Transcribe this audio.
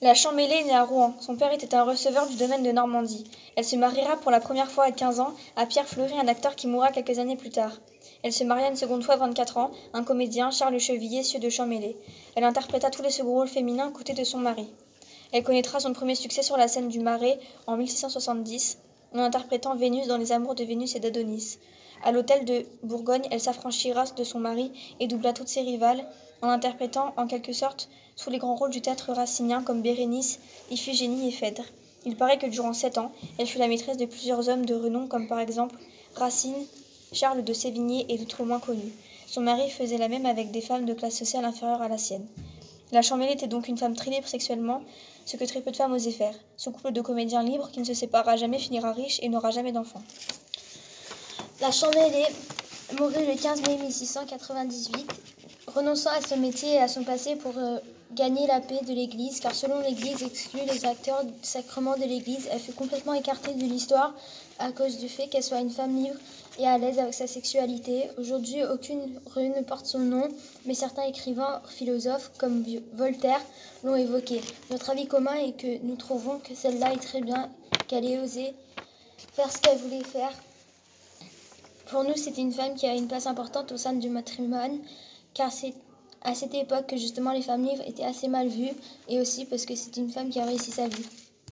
La Champmélé est née à Rouen. Son père était un receveur du domaine de Normandie. Elle se mariera pour la première fois à 15 ans à Pierre Fleury, un acteur qui mourra quelques années plus tard. Elle se maria une seconde fois à 24 ans, un comédien, Charles Chevillier, sieur de Champmélé. Elle interpréta tous les seconds rôles féminins côté de son mari. Elle connaîtra son premier succès sur la scène du Marais en 1670, en interprétant Vénus dans Les Amours de Vénus et d'Adonis. À l'hôtel de Bourgogne, elle s'affranchira de son mari et doubla toutes ses rivales, en interprétant en quelque sorte tous les grands rôles du théâtre racinien comme Bérénice, Iphigénie et Phèdre. Il paraît que durant sept ans, elle fut la maîtresse de plusieurs hommes de renom comme par exemple Racine, Charles de Sévigné et d'autres moins connus. Son mari faisait la même avec des femmes de classe sociale inférieure à la sienne. La Champmélé était donc une femme très libre sexuellement, ce que très peu de femmes osaient faire. Son couple de comédiens libres qui ne se séparera jamais finira riche et n'aura jamais d'enfants. La Champmélé mourut le 15 mai 1698 renonçant à son métier et à son passé pour euh, gagner la paix de l'Église, car selon l'Église exclut les acteurs du sacrement de l'Église, elle fut complètement écartée de l'histoire à cause du fait qu'elle soit une femme libre et à l'aise avec sa sexualité. Aujourd'hui, aucune rue ne porte son nom, mais certains écrivains, philosophes comme Voltaire l'ont évoqué. Notre avis commun est que nous trouvons que celle-là est très bien, qu'elle ait osé faire ce qu'elle voulait faire. Pour nous, c'est une femme qui a une place importante au sein du matrimoine car c'est à cette époque que justement les femmes libres étaient assez mal vues et aussi parce que c'est une femme qui a réussi sa vie.